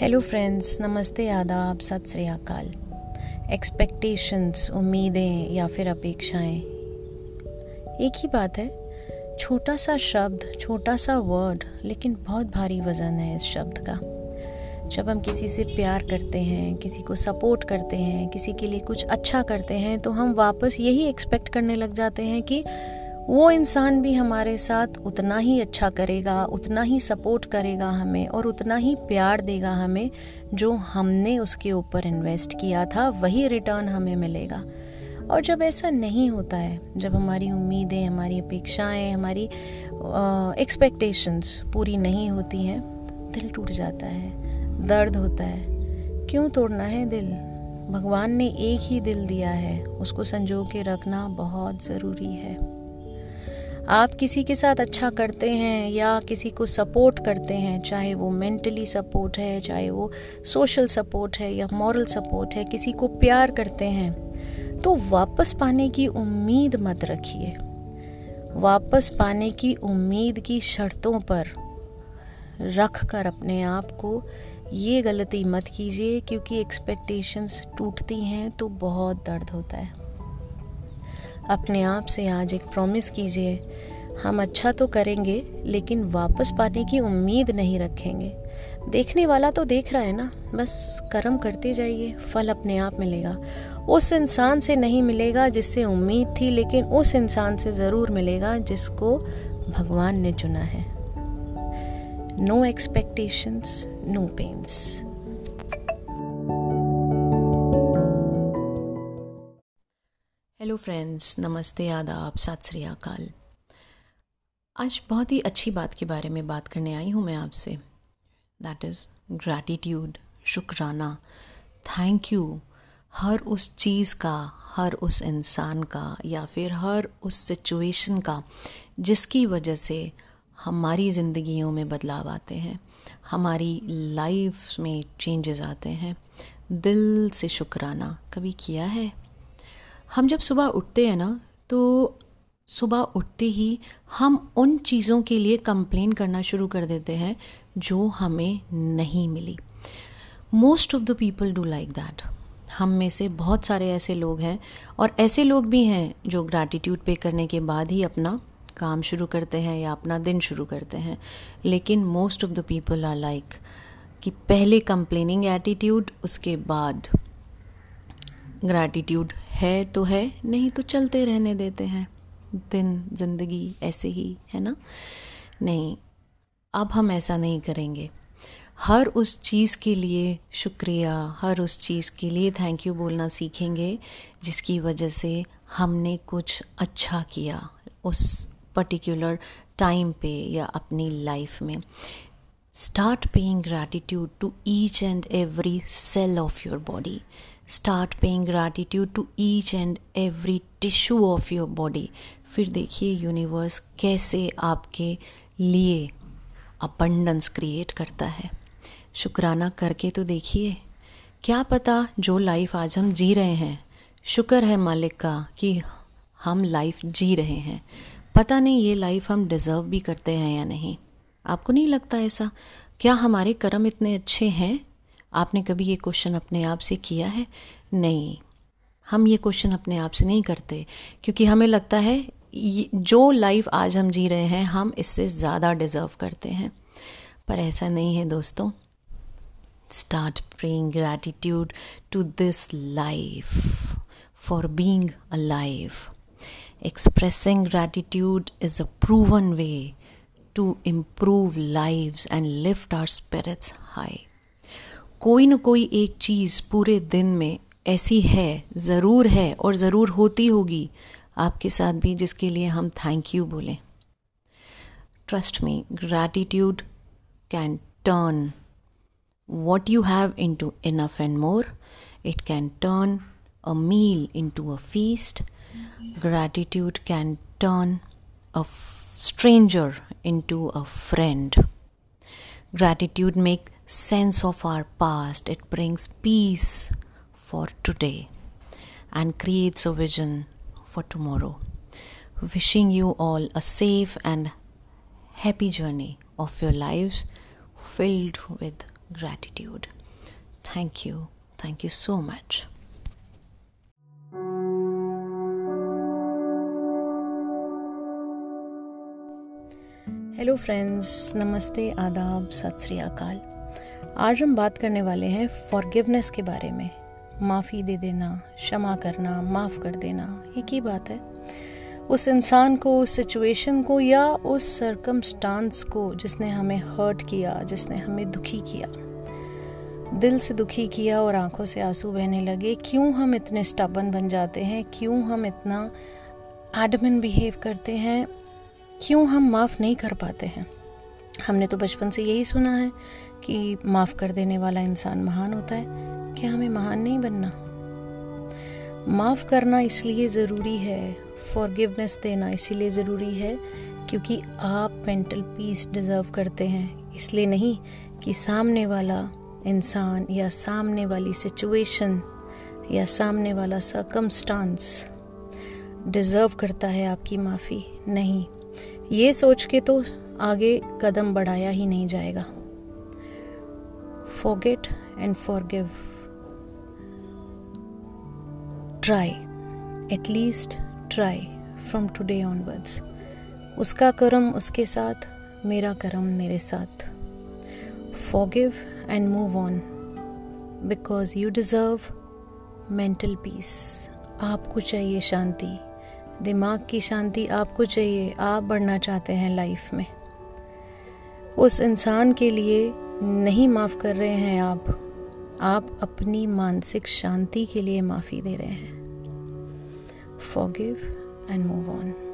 Hello friends नमस्ते, आदाब, सत श्री अकाल। एक्सपेक्टेशंस उम्मीदें या फिर अपेक्षाएँ। एक ही बात है, छोटा सा शब्द, छोटा सा वर्ड लेकिन बहुत भारी वज़न है इस शब्द का। जब हम किसी से प्यार करते हैं, किसी को सपोर्ट करते हैं, किसी के लिए कुछ अच्छा करते हैं तो हम वापस यही एक्सपेक्ट करने लग जाते हैं कि वो इंसान भी हमारे साथ उतना ही अच्छा करेगा, उतना ही सपोर्ट करेगा हमें और उतना ही प्यार देगा हमें जो हमने उसके ऊपर इन्वेस्ट किया था, वही रिटर्न हमें मिलेगा। और जब ऐसा नहीं होता है, जब हमारी उम्मीदें, हमारी अपेक्षाएँ, हमारी एक्सपेक्टेशंस पूरी नहीं होती हैं, दिल टूट जाता है, दर्द होता है। क्यों तोड़ना है दिल? भगवान ने एक ही दिल दिया है, उसको संजो के रखना बहुत ज़रूरी है। आप किसी के साथ अच्छा करते हैं या किसी को सपोर्ट करते हैं, चाहे वो मेंटली सपोर्ट है, चाहे वो सोशल सपोर्ट है या मॉरल सपोर्ट है, किसी को प्यार करते हैं तो वापस पाने की उम्मीद मत रखिए। वापस पाने की उम्मीद की शर्तों पर रख कर अपने आप को ये गलती मत कीजिए, क्योंकि एक्सपेक्टेशंस टूटती हैं तो बहुत दर्द होता है। अपने आप से आज एक प्रॉमिस कीजिए। हम अच्छा तो करेंगे, लेकिन वापस पाने की उम्मीद नहीं रखेंगे। देखने वाला तो देख रहा है ना? बस कर्म करते जाइए, फल अपने आप मिलेगा। उस इंसान से नहीं मिलेगा जिससे उम्मीद थी, लेकिन उस इंसान से ज़रूर मिलेगा जिसको भगवान ने चुना है। No expectations no pains friends नमस्ते, आदाब, सत श्री अकाल। आज बहुत ही अच्छी बात के बारे में बात करने आई हूँ मैं आपसे। दैट इज़ ग्रैटिट्यूड शुक्राना। थैंक यू हर उस चीज़ का, हर उस इंसान का, या फिर हर उस सिचुएशन का, जिसकी वजह से हमारी ज़िंदगियों में बदलाव आते हैं, हमारी लाइफ में चेंजेस आते हैं। दिल से शुक्राना, कभी किया है? हम जब सुबह उठते हैं ना तो सुबह उठते ही हम उन चीज़ों के लिए कंप्लेन करना शुरू कर देते हैं जो हमें नहीं मिली। Most of the people do like that हम में से बहुत सारे ऐसे लोग हैं और ऐसे लोग भी हैं जो ग्रैटिट्यूड पे करने के बाद ही अपना काम शुरू करते हैं या अपना दिन शुरू करते हैं। लेकिन most of the people are like कि पहले कंप्लेनिंग एटीट्यूड उसके बाद ग्रैटिट्यूड है तो है, नहीं तो चलते रहने देते हैं। दिन, ज़िंदगी ऐसे ही, है ना? नहीं, अब हम ऐसा नहीं करेंगे। हर उस चीज़ के लिए शुक्रिया, हर उस चीज़ के लिए थैंक यू बोलना सीखेंगे, जिसकी वजह से हमने कुछ अच्छा किया उस पर्टिकुलर टाइम पे या अपनी लाइफ में। Start paying gratitude to each and every cell of your body start paying gratitude to each and every tissue of your body फिर देखिए यूनिवर्स कैसे आपके लिए अबंडेंस क्रिएट करता है। शुक्राना करके तो देखिए, क्या पता जो लाइफ आज हम जी रहे हैं, शुक्र है मालिक का कि हम लाइफ जी रहे हैं। पता नहीं ये लाइफ हम डिज़र्व भी करते हैं या नहीं। आपको नहीं लगता ऐसा? क्या हमारे कर्म इतने अच्छे हैं? आपने कभी ये क्वेश्चन अपने आप से किया है? नहीं। हम ये क्वेश्चन अपने आप से नहीं करते, क्योंकि हमें लगता है जो लाइफ आज हम जी रहे हैं, हम इससे ज़्यादा डिज़र्व करते हैं। पर ऐसा नहीं है दोस्तों। Start praying gratitude to this life for being a life expressing gratitude is a proven way to improve lives and lift our spirits high कोई न कोई एक चीज़ पूरे दिन में ऐसी है, ज़रूर है और ज़रूर होती होगी। आपके साथ भी जिसके लिए हम थैंक यू बोलें। Trust me gratitude can turn what you have into enough and more it can turn a meal into a feast gratitude can turn a stranger into a friend. Gratitude makes sense of our past. It brings peace for today and creates a vision for tomorrow. Wishing you all a safe and happy journey of your lives filled with gratitude. Thank you. Thank you so much. Hello friends नमस्ते आदाब सत श्री अकाल आज हम बात करने वाले हैं फॉरगिवनेस के बारे में। माफ़ी दे देना, क्षमा करना, माफ़ कर देना एक ही बात है? उस इंसान को, उस सिचुएशन को या उस सरकमस्टांस को जिसने हमें हर्ट किया, जिसने हमें दुखी किया। दिल से दुखी किया और आँखों से आँसू बहने लगे, क्यों हम इतने स्टबन बन जाते हैं? क्यों हम इतना एडमिन बिहेव करते हैं? क्यों हम माफ़ नहीं कर पाते हैं? हमने तो बचपन से यही सुना है। कि माफ़ कर देने वाला इंसान महान होता है क्या हमें महान नहीं बनना। माफ़ करना इसलिए ज़रूरी है फॉरगिवनेस देना इसीलिए ज़रूरी है क्योंकि आप मेंटल पीस डिज़र्व करते हैं। इसलिए नहीं कि सामने वाला इंसान या सामने वाली सिचुएशन या सामने वाला सरकमस्टांस डिज़र्व करता है आपकी माफ़ी। नहीं, ये सोच के तो आगे कदम बढ़ाया ही नहीं जाएगा। Forget and forgive try at least try from today onwards उसका कर्म उसके साथ, मेरा कर्म मेरे साथ. Forgive and move on because you deserve mental peace आपको चाहिए शांति. दिमाग की शांति आपको चाहिए. आप बढ़ना चाहते हैं लाइफ में. उस इंसान के लिए नहीं माफ़ कर रहे हैं आप आप अपनी मानसिक शांति के लिए माफ़ी दे रहे हैं फॉगिव एंड मूव on.